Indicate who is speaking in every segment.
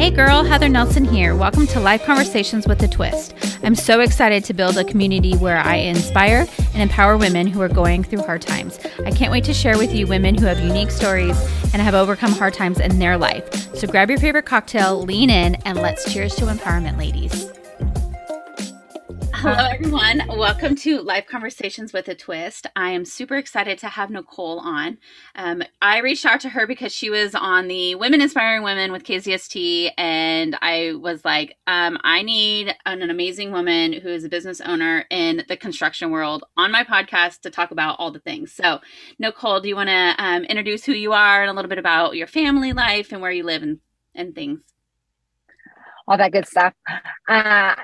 Speaker 1: Hey girl, Heather Nelson here. Welcome to Life Conversations with a Twist. I'm so excited to build a community where I inspire and empower women who are going through hard times. I can't wait to share with you women who have unique stories and have overcome hard times in their life. So grab your favorite cocktail, lean in, and let's cheers to empowerment, ladies. Hello, everyone. Welcome to Life Conversations with a Twist. I am super excited to have Nicole on. Um, I reached out to her because she was on the Women Inspiring Women with KZST, and I was like, um, I need an, an amazing woman who is a business owner in the construction world on my podcast to talk about all the things. So, Nicole, do you want to um, introduce who you are and a little bit about your family life and where you live and, and things?
Speaker 2: All that good stuff. Uh,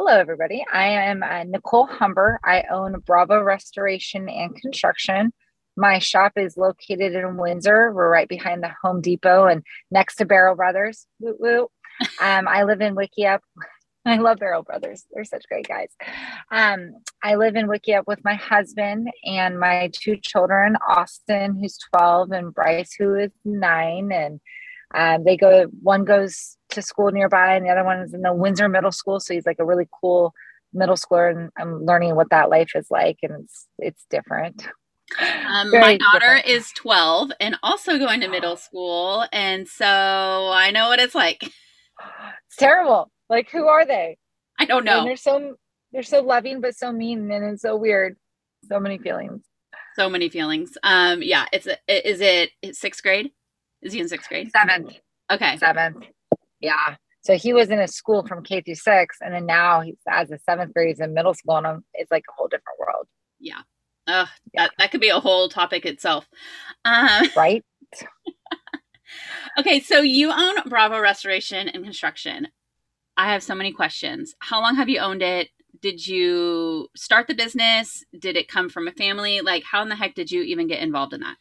Speaker 2: Hello, everybody. I am uh, Nicole Humber. I own Bravo Restoration and Construction. My shop is located in Windsor. We're right behind the Home Depot and next to Barrel Brothers. Woo woo. Um, I live in Wikiup. I love Barrel Brothers. They're such great guys. Um, I live in Wikiup with my husband and my two children, Austin, who's 12, and Bryce, who is nine. And um, they go, one goes to school nearby, and the other one is in the Windsor Middle School. So he's like a really cool middle schooler, and I'm learning what that life is like, and it's it's different.
Speaker 1: Um, my daughter different. is 12 and also going to middle school, and so I know what it's like.
Speaker 2: It's terrible. Like, who are they?
Speaker 1: I don't know.
Speaker 2: And they're so they're so loving, but so mean, and it's so weird. So many feelings.
Speaker 1: So many feelings. Um, yeah. It's a, is it sixth grade? Is he in sixth grade?
Speaker 2: Seventh.
Speaker 1: Okay.
Speaker 2: Seventh. Yeah. So he was in a school from K through six, and then now he's as a seventh grade, he's in middle school, and it's like a whole different world.
Speaker 1: Yeah. Uh, yeah. That, that could be a whole topic itself. Um,
Speaker 2: right.
Speaker 1: okay. So you own Bravo Restoration and Construction. I have so many questions. How long have you owned it? Did you start the business? Did it come from a family? Like, how in the heck did you even get involved in that?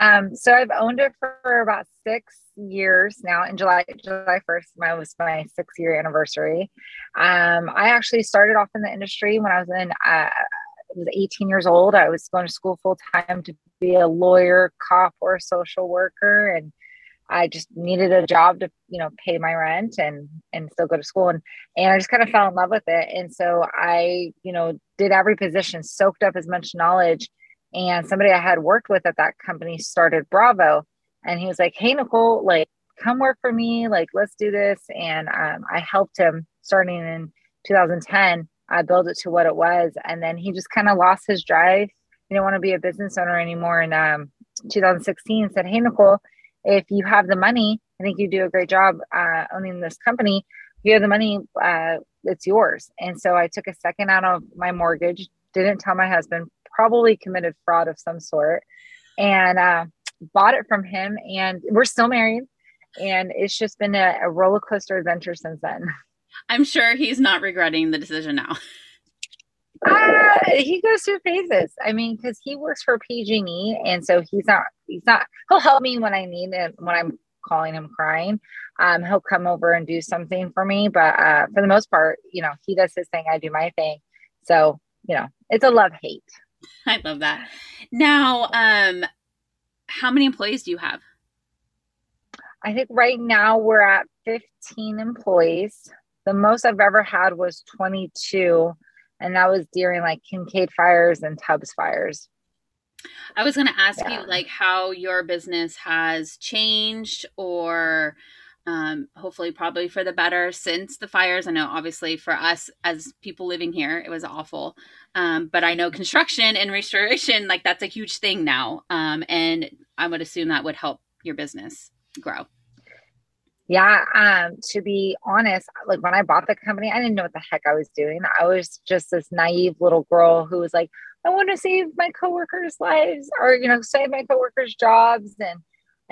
Speaker 2: Um, so I've owned it for about six years now. In July, July 1st, my was my six year anniversary. Um, I actually started off in the industry when I was in, uh, I was 18 years old. I was going to school full time to be a lawyer, cop, or social worker. And I just needed a job to, you know, pay my rent and, and still go to school. And, and I just kind of fell in love with it. And so I, you know, did every position, soaked up as much knowledge and somebody I had worked with at that company started Bravo. And he was like, Hey, Nicole, like, come work for me. Like, let's do this. And um, I helped him starting in 2010. I built it to what it was. And then he just kind of lost his drive. He didn't want to be a business owner anymore. And um, 2016 said, Hey, Nicole, if you have the money, I think you do a great job uh, owning this company. If you have the money, uh, it's yours. And so I took a second out of my mortgage, didn't tell my husband, probably committed fraud of some sort and uh, bought it from him. And we're still married. And it's just been a, a roller coaster adventure since then.
Speaker 1: I'm sure he's not regretting the decision now.
Speaker 2: Uh, he goes through phases. I mean, because he works for PG&E, and so he's not. He's not. He'll help me when I need it. When I'm calling him crying, um, he'll come over and do something for me. But uh, for the most part, you know, he does his thing. I do my thing. So you know, it's a love hate.
Speaker 1: I love that. Now, um, how many employees do you have?
Speaker 2: I think right now we're at 15 employees. The most I've ever had was 22, and that was during like Kincade fires and Tubbs fires.
Speaker 1: I was going to ask yeah. you like how your business has changed or um, hopefully probably for the better since the fires. I know obviously for us as people living here, it was awful. Um, but I know construction and restoration, like that's a huge thing now. Um, and I would assume that would help your business grow.
Speaker 2: Yeah, um, to be honest, like when I bought the company, I didn't know what the heck I was doing. I was just this naive little girl who was like, I want to save my coworkers' lives or, you know, save my coworkers' jobs and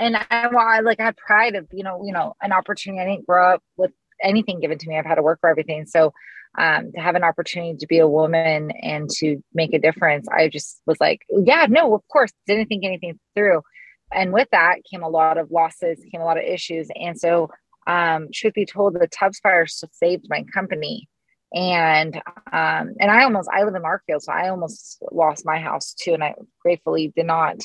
Speaker 2: and I, I like I had pride of you know you know an opportunity. I didn't grow up with anything given to me. I've had to work for everything. So um, to have an opportunity to be a woman and to make a difference, I just was like, yeah, no, of course, didn't think anything through. And with that came a lot of losses, came a lot of issues. And so, um, truth be told, the Tubbs fire saved my company. And um, and I almost I live in Markfield, so I almost lost my house too, and I gratefully did not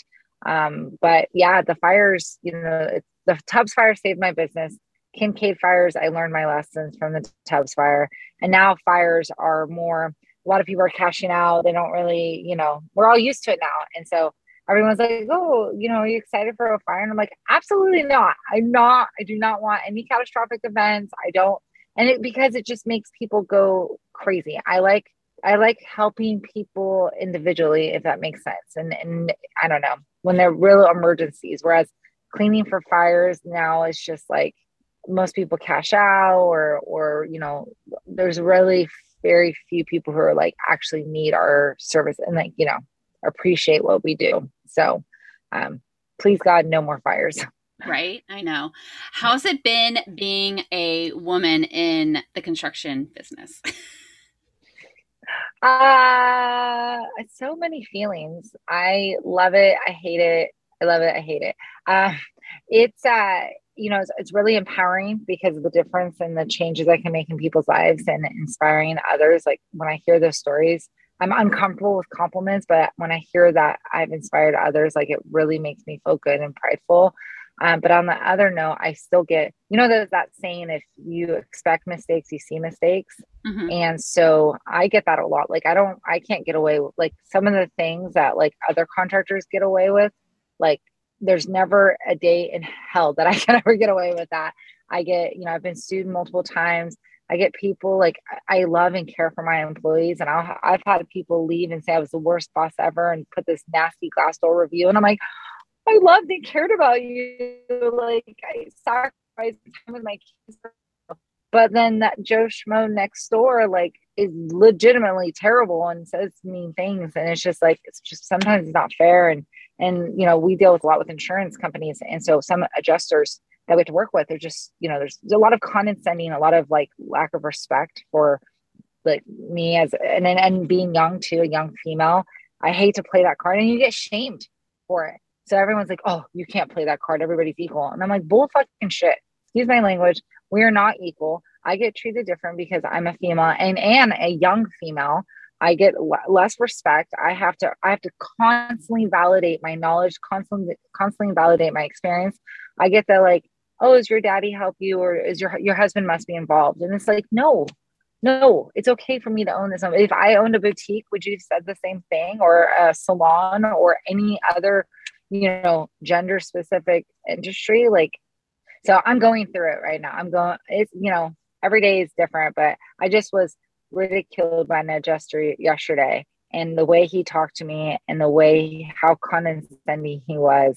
Speaker 2: Um, but yeah, the fires, you know, the Tubbs fire saved my business. Kincade fires, I learned my lessons from the Tubbs fire. And now fires are more, a lot of people are cashing out. They don't really, you know, we're all used to it now. And so everyone's like, oh, you know, are you excited for a fire? And I'm like, absolutely not. I'm not, I do not want any catastrophic events. I don't, and it because it just makes people go crazy. I like, I like helping people individually, if that makes sense. And and I don't know, when they're real emergencies, whereas cleaning for fires now is just like most people cash out or or you know, there's really very few people who are like actually need our service and like, you know, appreciate what we do. So, um, please God, no more fires.
Speaker 1: Right. I know. How's it been being a woman in the construction business?
Speaker 2: uh, so many feelings. I love it. I hate it. I love it. I hate it. Uh, it's, uh, you know, it's, it's really empowering because of the difference and the changes I can make in people's lives and inspiring others. Like when I hear those stories, I'm uncomfortable with compliments, but when I hear that I've inspired others, like it really makes me feel good and prideful. Um, but on the other note, I still get, you know, there's that saying, if you expect mistakes, you see mistakes. Mm-hmm. And so I get that a lot. Like, I don't, I can't get away with like some of the things that like other contractors get away with. Like, there's never a day in hell that I can ever get away with that. I get, you know, I've been sued multiple times. I get people like I love and care for my employees, and i have had people leave and say I was the worst boss ever, and put this nasty Glassdoor review, and I'm like, I loved and cared about you, like I sacrificed time with my kids, but then that Joe Schmo next door like is legitimately terrible and says mean things, and it's just like it's just sometimes it's not fair, and and you know we deal with a lot with insurance companies, and so some adjusters that we have to work with are just you know there's, there's a lot of condescending a lot of like lack of respect for like me as and and being young too a young female. I hate to play that card and you get shamed for it so everyone's like oh you can't play that card. Everybody's equal. And i'm like bull fucking shit. Excuse my language. We are not equal. I get treated different because i'm a female and and a young female. I get l- less respect. I have to i have to constantly validate my knowledge constantly constantly validate my experience. I get the like oh is your daddy help you or is your your husband must be involved? And it's like no no. It's okay for me to own this if i owned a boutique would you have said the same thing or a salon or any other you know gender specific industry like so i'm going through it right now i'm going it's you know every day is different but i just was ridiculed by an adjuster yesterday and the way he talked to me and the way how condescending he was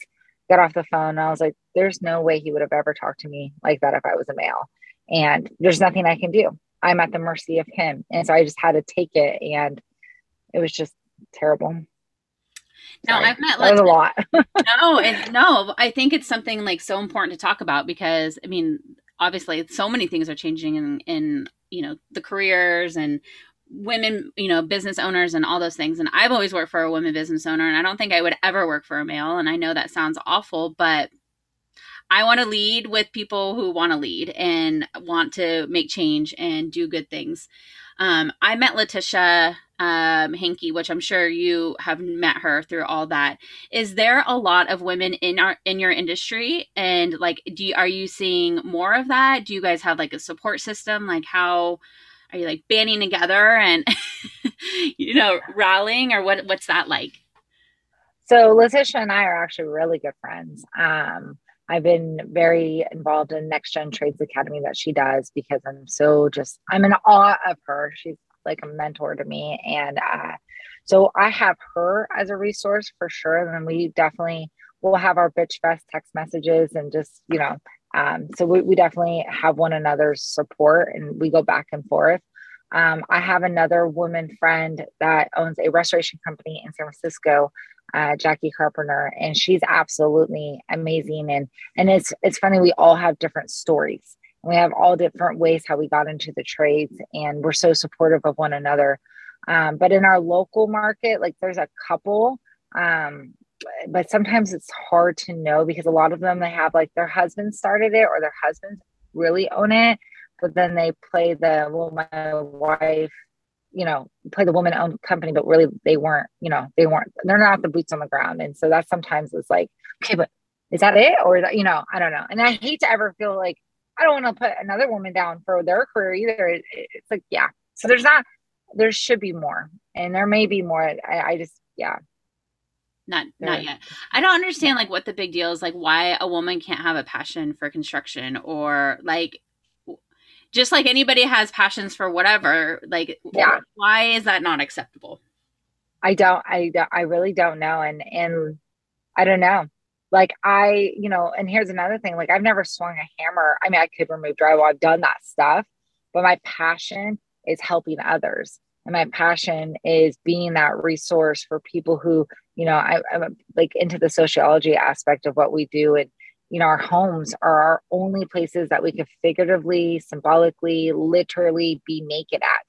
Speaker 2: got off the phone I was like, there's no way he would have ever talked to me like that if I was a male. And there's nothing I can do. I'm at the mercy of him. And so I just had to take it and it was just terrible.
Speaker 1: No, I've met
Speaker 2: that was a lot.
Speaker 1: no, it, no, I think it's something like so important to talk about because I mean, obviously so many things are changing in in you know the careers and women, you know, business owners and all those things. And I've always worked for a woman business owner, and I don't think I would ever work for a male. And I know that sounds awful, but I want to lead with people who want to lead and want to make change and do good things. Um, I met Letitia um, Hanke, which I'm sure you have met her through all that. Is there a lot of women in our in your industry, and like, do you, are you seeing more of that? Do you guys have like a support system? Like, how are you like banding together and you know rallying or what what's that like
Speaker 2: so Letitia and I are actually really good friends. Um, I've been very involved in Next Gen Trades Academy that she does because I'm so just I'm in awe of her. She's like a mentor to me, and uh, so I have her as a resource for sure. And we definitely will have our bitch fest text messages and just you know um, so we, we definitely have one another's support and we go back and forth. Um, I have another woman friend that owns a restoration company in San Francisco, uh, Jackie Carpenter, and she's absolutely amazing. And and it's it's funny we all have different stories. We have all different ways how we got into the trades, and we're so supportive of one another. Um, but in our local market, like there's a couple um, but sometimes it's hard to know because a lot of them they have like their husband started it or their husbands really own it but then they play the well my wife you know, play the woman owned company, but really they weren't, you know, they weren't, they're not the boots on the ground. And so that sometimes is like, okay, but is that it? Or, that, you know, I don't know. And I hate to ever feel like I don't want to put another woman down for their career either. It, it, it's like, yeah. So there's not, there should be more and there may be more. I, I just, yeah.
Speaker 1: Not, not yet. I don't understand like what the big deal is, like why a woman can't have a passion for construction or like just like anybody has passions for whatever like yeah why is that not acceptable
Speaker 2: i don't i i really don't know and and i don't know like i you know and here's another thing like i've never swung a hammer. I mean i could remove drywall. I've done that stuff but my passion is helping others. And my passion is being that resource for people who you know I, i'm like into the sociology aspect of what we do. And you know, our homes are our only places that we can figuratively, symbolically, literally be naked at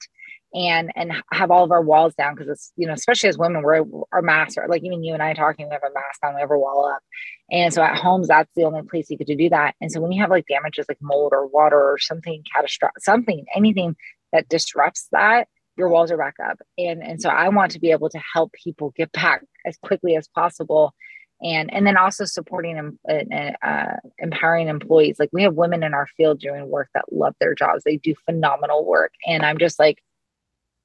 Speaker 2: and and have all of our walls down because it's you know especially as women we're our masks are like even you and I talking we have a mask on we have our wall up. And so at homes that's the only place you get to do that. And so when you have like damages like mold or water or something catastrophic something anything that disrupts that your walls are back up. And and so I want to be able to help people get back as quickly as possible. And and then also supporting uh, uh, empowering employees. Like we have women in our field doing work that love their jobs. They do phenomenal work. And i'm just like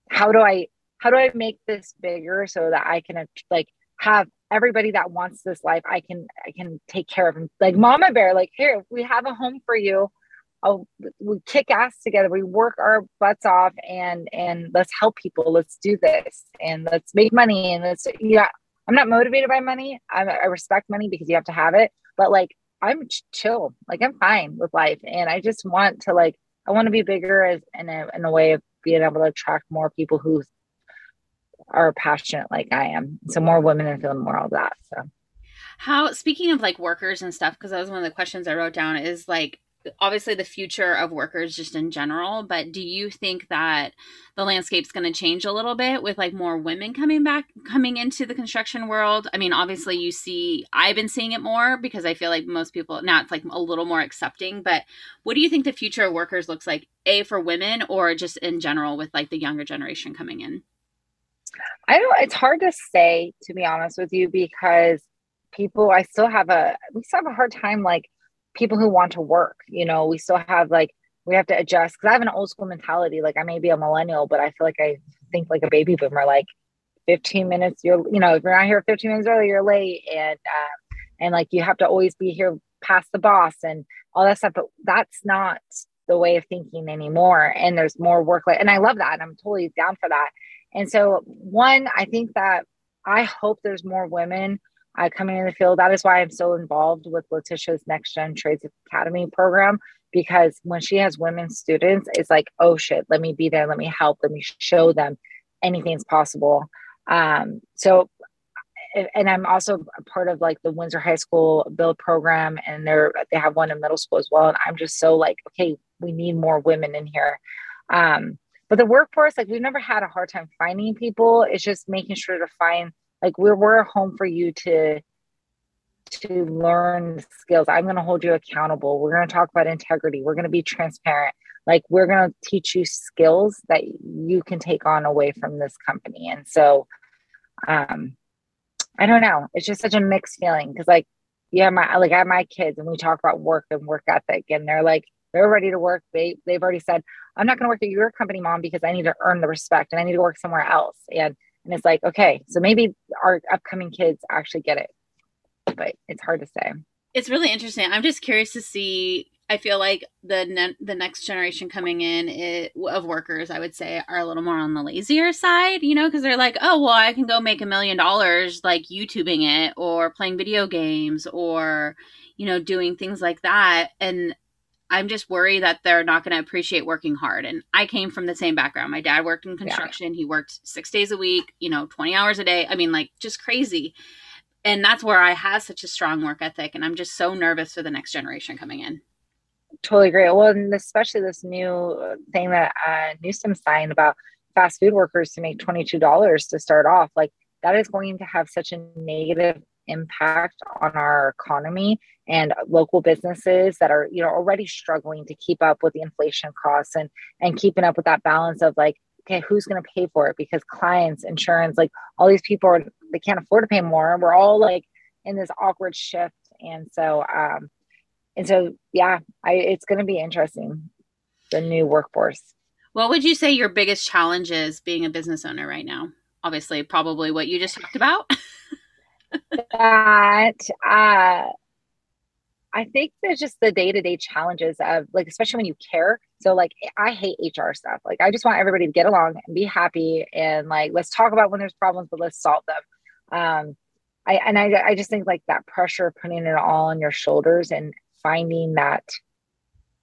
Speaker 2: how do i how do i make this bigger so that i can like have everybody that wants this life i can i can take care of them like mama bear like here we have a home for you oh we kick ass together we work our butts off and and let's help people let's do this and let's make money and let's yeah I'm not motivated by money. I, I respect money because you have to have it, but like I'm chill. Like I'm fine with life, and I just want to like I want to be bigger as in a in a way of being able to attract more people who are passionate like I am. So more women and feeling more of that. So
Speaker 1: how speaking of like workers and stuff, because that was one of the questions I wrote down is like obviously the future of workers just in general but do you think that the landscape's going to change a little bit with like more women coming back coming into the construction world? I mean obviously you see i've been seeing it more because i feel like most people now it's like a little more accepting but what do you think the future of workers looks like a for women or just in general with like the younger generation coming in?
Speaker 2: I don't it's hard to say to be honest with you because people i still have a we still have a hard time like people who want to work you know we still have like we have to adjust because i have an old school mentality like i may be a millennial but i feel like i think like a baby boomer like 15 minutes you're you know if you're not here 15 minutes early you're late and uh, and like you have to always be here past the boss and all that stuff but that's not the way of thinking anymore and there's more work like and i love that and i'm totally down for that and so one i think that i hope there's more women uh, coming in the field. That is why I'm so involved with Letitia's Next Gen Trades Academy program because when she has women students, it's like, oh shit, let me be there, let me help, let me show them anything's possible. Um, so, and I'm also a part of like the Windsor High School Build program, and they're they have one in middle school as well. And I'm just so like, okay, we need more women in here. Um, but the workforce, like we've never had a hard time finding people. It's just making sure to find like we're we're a home for you to to learn skills. I'm going to hold you accountable. We're going to talk about integrity. We're going to be transparent. Like we're going to teach you skills that you can take on away from this company. And so um I don't know. It's just such a mixed feeling because like yeah, my like I have my kids and we talk about work and work ethic and they're like they're ready to work. They they've already said, I'm not going to work at your company, mom, because I need to earn the respect and I need to work somewhere else. And and it's like, okay, so maybe our upcoming kids actually get it, but it's hard to say.
Speaker 1: It's really interesting. I'm just curious to see. I feel like the ne- the next generation coming in it, of workers, I would say, are a little more on the lazier side, you know, because they're like, oh, well, I can go make a million dollars like YouTubing it or playing video games or, you know, doing things like that. And I'm just worried that they're not going to appreciate working hard. And I came from the same background. My dad worked in construction. Yeah. He worked six days a week, you know, 20 hours a day. I mean, like just crazy. And that's where I have such a strong work ethic. And I'm just so nervous for the next generation coming in.
Speaker 2: Totally agree. Well, and especially this new thing that uh, Newsom signed about fast food workers to make $22 to start off. Like that is going to have such a negative impact on our economy and local businesses that are you know already struggling to keep up with the inflation costs and and keeping up with that balance of like okay, who's going to pay for it? Because clients, insurance, like all these people are, they can't afford to pay more. We're all like in this awkward shift. And so, um, and so, yeah, I, it's going to be interesting, the new workforce.
Speaker 1: What would you say your biggest challenge is being a business owner right now? Obviously, probably what you just talked about.
Speaker 2: that, uh, I think there's just the day to day challenges of like, especially when you care. So, like, I hate HR stuff. Like, I just want everybody to get along and be happy and like, let's talk about when there's problems, but let's solve them. Um, I and I, I just think like that pressure of putting it all on your shoulders and finding that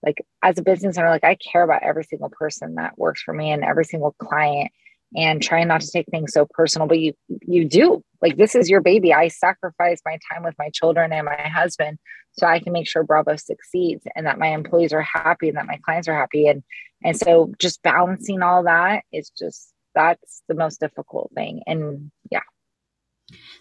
Speaker 2: like as a business owner, like I care about every single person that works for me and every single client and trying not to take things so personal, but you you do like this is your baby. I sacrifice my time with my children and my husband so I can make sure Bravo succeeds and that my employees are happy and that my clients are happy. And and so just balancing all that is just that's the most difficult thing. And yeah.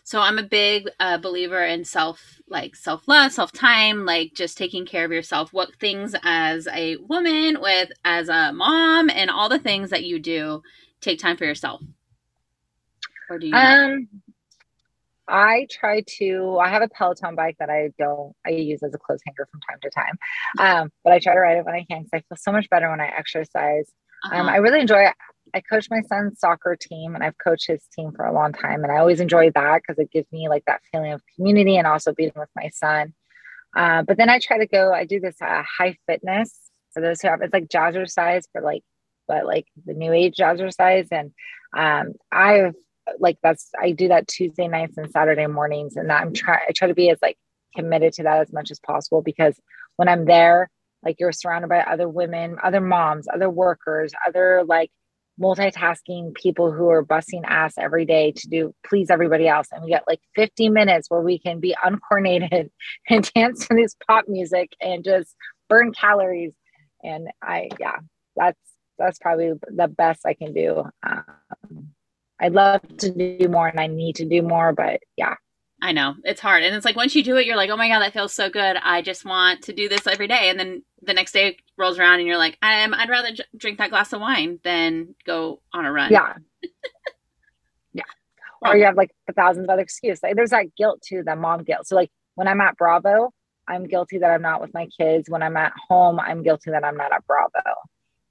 Speaker 1: So I'm a big uh, believer in self, like self love, self time, like just taking care of yourself. What things as a woman, with as a mom, and all the things that you do, take time for yourself.
Speaker 2: Or do you? Um, I try to. I have a Peloton bike that I don't. I use as a clothes hanger from time to time, um, but I try to ride it when I can because I feel so much better when I exercise. Um, uh-huh. Um, I really enjoy it. I coach my son's soccer team, and I've coached his team for a long time, and I always enjoy that because it gives me like that feeling of community and also being with my son. Uh, but then I try to go. I do this uh, high fitness for those who have. It's like jazzercise for like, but like the new age jazzercise, and um, I've like that's I do that Tuesday nights and Saturday mornings, and that I'm try I try to be as like committed to that as much as possible because when I'm there, like you're surrounded by other women, other moms, other workers, other like multitasking people who are busting ass every day to do please everybody else. And we get like 50 minutes where we can be uncoordinated and dance to this pop music and just burn calories. And i yeah that's that's probably the best i can do. Um, I'd love to do more and I need to do more, but yeah.
Speaker 1: I know it's hard. And it's like once you do it, you're like, oh my God, that feels so good. I just want to do this every day. And then the next day rolls around and you're like, I'm, I'd rather j- drink that glass of wine than go on a run.
Speaker 2: Yeah. yeah. Or you have like a thousand other excuses. Like, there's that guilt too, the mom guilt. So, like, when I'm at Bravo, I'm guilty that I'm not with my kids. When I'm at home, I'm guilty that I'm not at Bravo.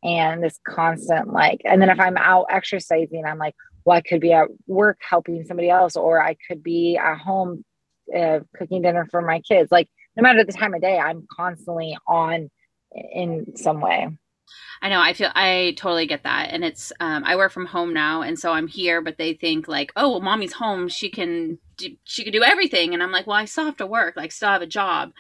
Speaker 2: And this constant, like, and then if I'm out exercising, I'm like, well, I could be at work helping somebody else, or I could be at home uh, cooking dinner for my kids. Like, no matter the time of day, I'm constantly on in some way.
Speaker 1: I know. I feel I totally get that, and it's um, I work from home now, and so I'm here. But they think like, oh, well, mommy's home; she can do, she can do everything, and I'm like, well, I still have to work, like, still have a job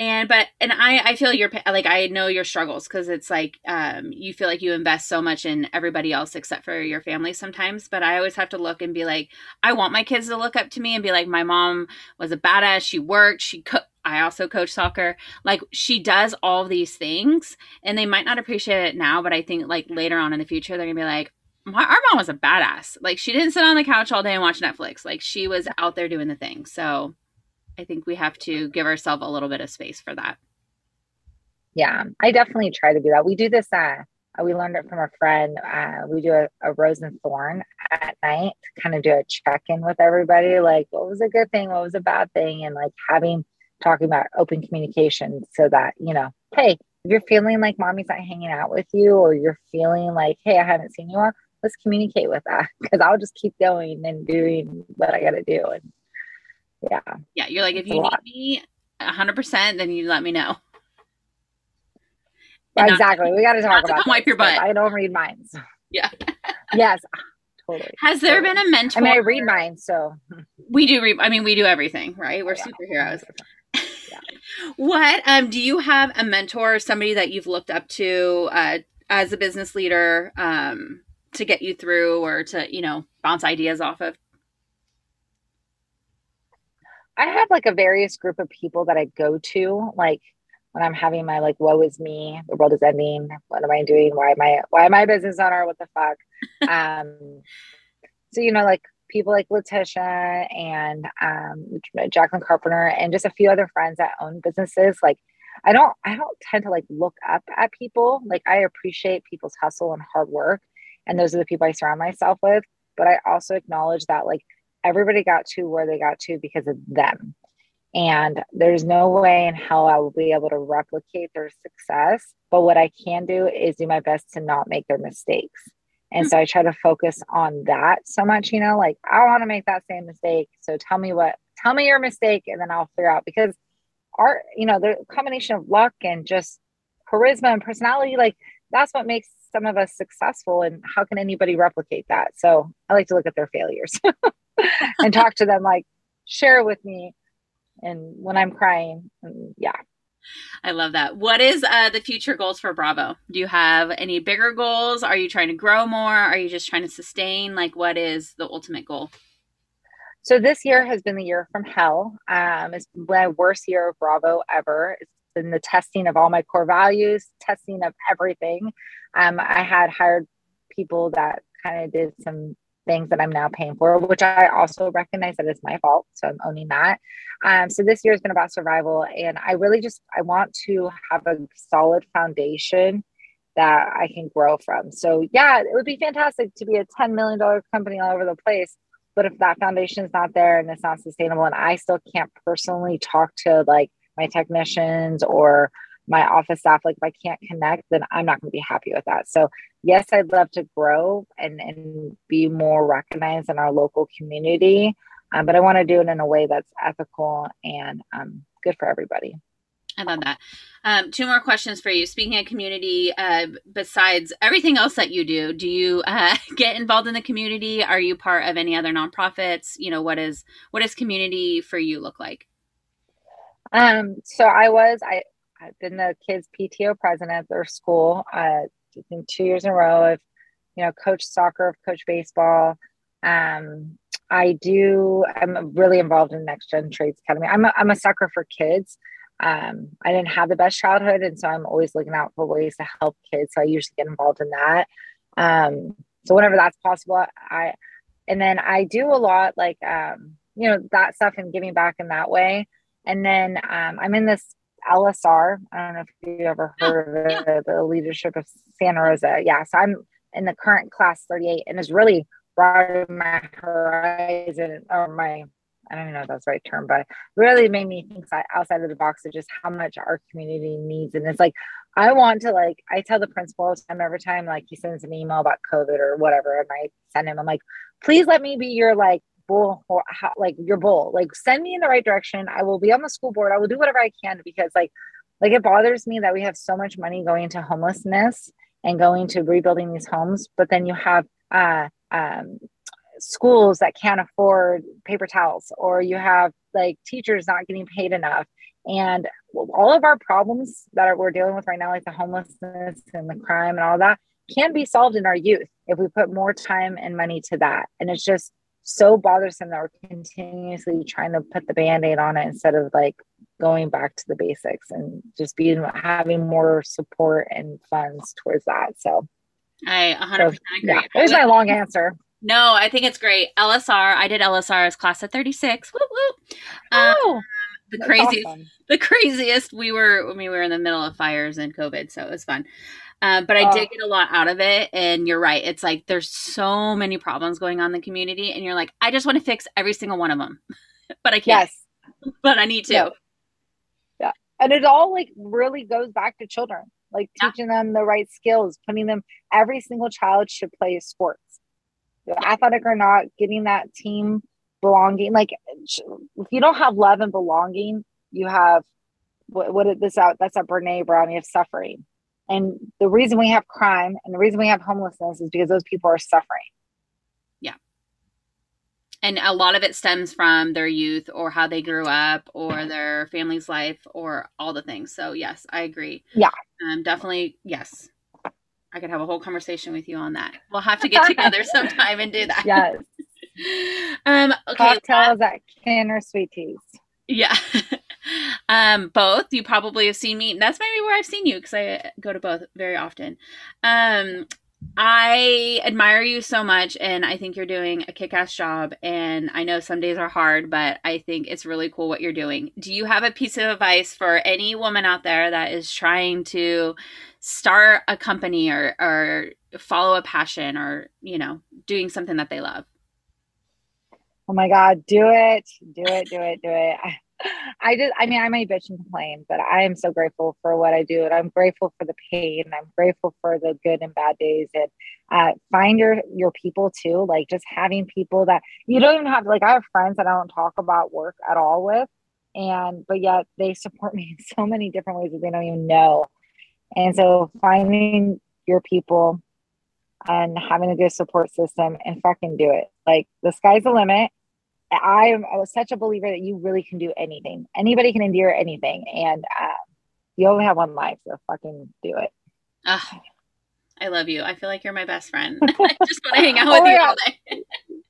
Speaker 1: and but and i i feel your like i know your struggles because it's like um you feel like you invest so much in everybody else except for your family sometimes but i always have to look and be like i want my kids to look up to me and be like my mom was a badass she worked she cooked I also coach soccer. Like she does all these things and they might not appreciate it now, but I think like later on in the future they're going to be like our mom was a badass. Like she didn't sit on the couch all day and watch Netflix. Like she was out there doing the thing. So I think we have to give ourselves a little bit of space for that.
Speaker 2: Yeah, I definitely try to do that. We do this. Uh, we learned it from a friend. Uh, we do a, a rose and thorn at night kind of do a check in with everybody. Like, what was a good thing? What was a bad thing? And like having talking about open communication so that you know, hey, if you're feeling like mommy's not hanging out with you, or you're feeling like, hey, I haven't seen you all, let's communicate with that because I'll just keep going and doing what I got to do. And yeah.
Speaker 1: Yeah you're like if you need me 100% then you let me know.
Speaker 2: Exactly. We got to talk about
Speaker 1: wipe your butt.
Speaker 2: I don't read minds.
Speaker 1: Yeah.
Speaker 2: Yes. Totally.
Speaker 1: Has there totally. been a mentor
Speaker 2: i mean i read mine so.
Speaker 1: We do read i mean we do everything right? We're oh, yeah. superheroes. Yeah. what um do you have a mentor somebody that you've looked up to uh as a business leader um to get you through or to you know bounce ideas off of
Speaker 2: I have like a various group of people that I go to, like when I'm having my like woe is me, the world is ending. What am I doing? Why am I why am I a business owner? What the fuck? um so you know, like people like Letitia and um Jacqueline Carpenter and just a few other friends that own businesses. Like I don't I don't tend to like look up at people. Like I appreciate people's hustle and hard work. and those are the people I surround myself with. But I also acknowledge that like everybody got to where they got to because of them. And there's no way in hell I will be able to replicate their success. But what I can do is do my best to not make their mistakes. And so I try to focus on that so much, you know, like I want to make that same mistake. So tell me what, tell me your mistake and then I'll figure out because our, you know, the combination of luck and just charisma and personality, like that's what makes some of us successful. And how can anybody replicate that? So I like to look at their failures and talk to them, like share with me. And when I'm crying, yeah,
Speaker 1: I love that. What is uh, the future goals for Bravo? Do you have any bigger goals? Are you trying to grow more? Are you just trying to sustain? Like, what is the ultimate goal?
Speaker 2: So this year has been the year from hell. Um, it's my worst year of Bravo ever. It's been the testing of all my core values, testing of everything. Um, I had hired people that kind of did some things that I'm now paying for, which I also recognize that it's my fault. So I'm owning that. Um, so this year has been about survival, and I really just I want to have a solid foundation that I can grow from. So yeah, it would be fantastic to be a $10 million company all over the place. But if that foundation is not there and it's not sustainable, and I still can't personally talk to like my technicians or my office staff, like if I can't connect, then I'm not going to be happy with that. So yes, I'd love to grow and, and be more recognized in our local community. Um, but I want to do it in a way that's ethical and um, good for everybody.
Speaker 1: I love that. Um, two more questions for you. Speaking of community, uh, besides everything else that you do, do you uh, get involved in the community? Are you part of any other nonprofits? You know, what is what does community for you look like?
Speaker 2: Um, so I was I I've been the kids PTO president at their school. Uh, in two years in a row. I've you know coached soccer, I've coached baseball. Um, I do. I'm really involved in Next Gen Trades Academy. I'm a, I'm a sucker for kids. Um, I didn't have the best childhood, and so I'm always looking out for ways to help kids. So I usually get involved in that. Um, so whenever that's possible, I and then I do a lot like um, you know that stuff and giving back in that way. And then um, I'm in this LSR. I don't know if you ever oh, heard yeah, of the leadership of Santa Rosa. Yeah, so I'm in the current class 38, and it's really broadened my horizon or my I don't even know if that's the right term, but really made me think outside of the box of just how much our community needs. And it's like, I want to like, I tell the principal time every time like he sends an email about COVID or whatever, and I send him, I'm like, please let me be your like bull, like your bull, like send me in the right direction. I will be on the school board. I will do whatever I can because like, like it bothers me that we have so much money going into homelessness and going to rebuilding these homes, but then you have uh, um, schools that can't afford paper towels, or you have like teachers not getting paid enough. And all of our problems that we're dealing with right now, like the homelessness and the crime and all that, can be solved in our youth if we put more time and money to that. And it's just so bothersome that we're continuously trying to put the band-aid on it instead of like going back to the basics and just being having more support and funds towards that. So
Speaker 1: I 100% so, agree.
Speaker 2: Yeah, there's my long answer.
Speaker 1: No, I think it's great. LSR, I did LSR as class at 36. whoop, woo. Um, oh, the craziest, awesome. the craziest. We were, I mean, we were in the middle of fires and COVID, so it was fun. Um, but I oh. did get a lot out of it. And you're right. It's like there's so many problems going on in the community. And you're like, I just want to fix every single one of them. but I can't. Yes. But I need to.
Speaker 2: Yeah. yeah. And it all like really goes back to children, like yeah. teaching them the right skills, putting them, every single child should play sports athletic or not, getting that team belonging. Like if you don't have love and belonging, you have what, what this out that's a Brene Brown, you have suffering. And the reason we have crime and the reason we have homelessness is because those people are suffering.
Speaker 1: Yeah. And a lot of it stems from their youth or how they grew up or their family's life or all the things. So yes, I agree.
Speaker 2: Yeah.
Speaker 1: Um, definitely yes. I could have a whole conversation with you on that. We'll have to get together sometime and do that.
Speaker 2: Yes.
Speaker 1: um, okay.
Speaker 2: Cocktails at or sweet teas.
Speaker 1: Yeah. um, both. You probably have seen me. That's maybe where I've seen you because I go to both very often. Um, I admire you so much, and I think you're doing a kick ass job. And I know some days are hard, but I think it's really cool what you're doing. Do you have a piece of advice for any woman out there that is trying to start a company or or follow a passion or you know doing something that they love
Speaker 2: oh my god do it do it do it do it I, just i mean i might bitch and complain but i am so grateful for what i do and i'm grateful for the pain i'm grateful for the good and bad days and uh, find your your people too like just having people that you don't even have like i have friends that i don't talk about work at all with and but yet they support me in so many different ways that they don't even know and so finding your people and having a good support system and fucking do it. Like the sky's the limit. I am I was such a believer that you really can do anything. Anybody can endure anything. And uh, you only have one life, so fucking do it.
Speaker 1: I love you. I feel like you're my best friend. I just want to hang out with oh you all day.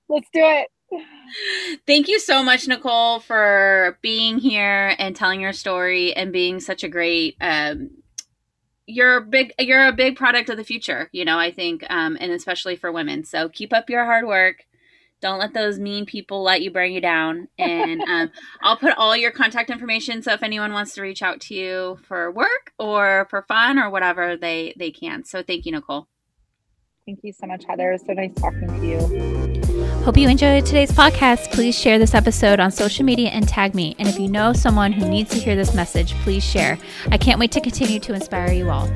Speaker 2: Let's do it.
Speaker 1: Thank you so much, Nicole, for being here and telling your story and being such a great um, you're a big you're a big product of the future you know i think um, and especially for women so keep up your hard work don't let those mean people let you bring you down and um, i'll put all your contact information so if anyone wants to reach out to you for work or for fun or whatever they they can so thank you nicole
Speaker 2: thank you so much heather it was so nice talking to you
Speaker 1: Hope you enjoyed today's podcast. Please share this episode on social media and tag me. And if you know someone who needs to hear this message, please share. I can't wait to continue to inspire you all.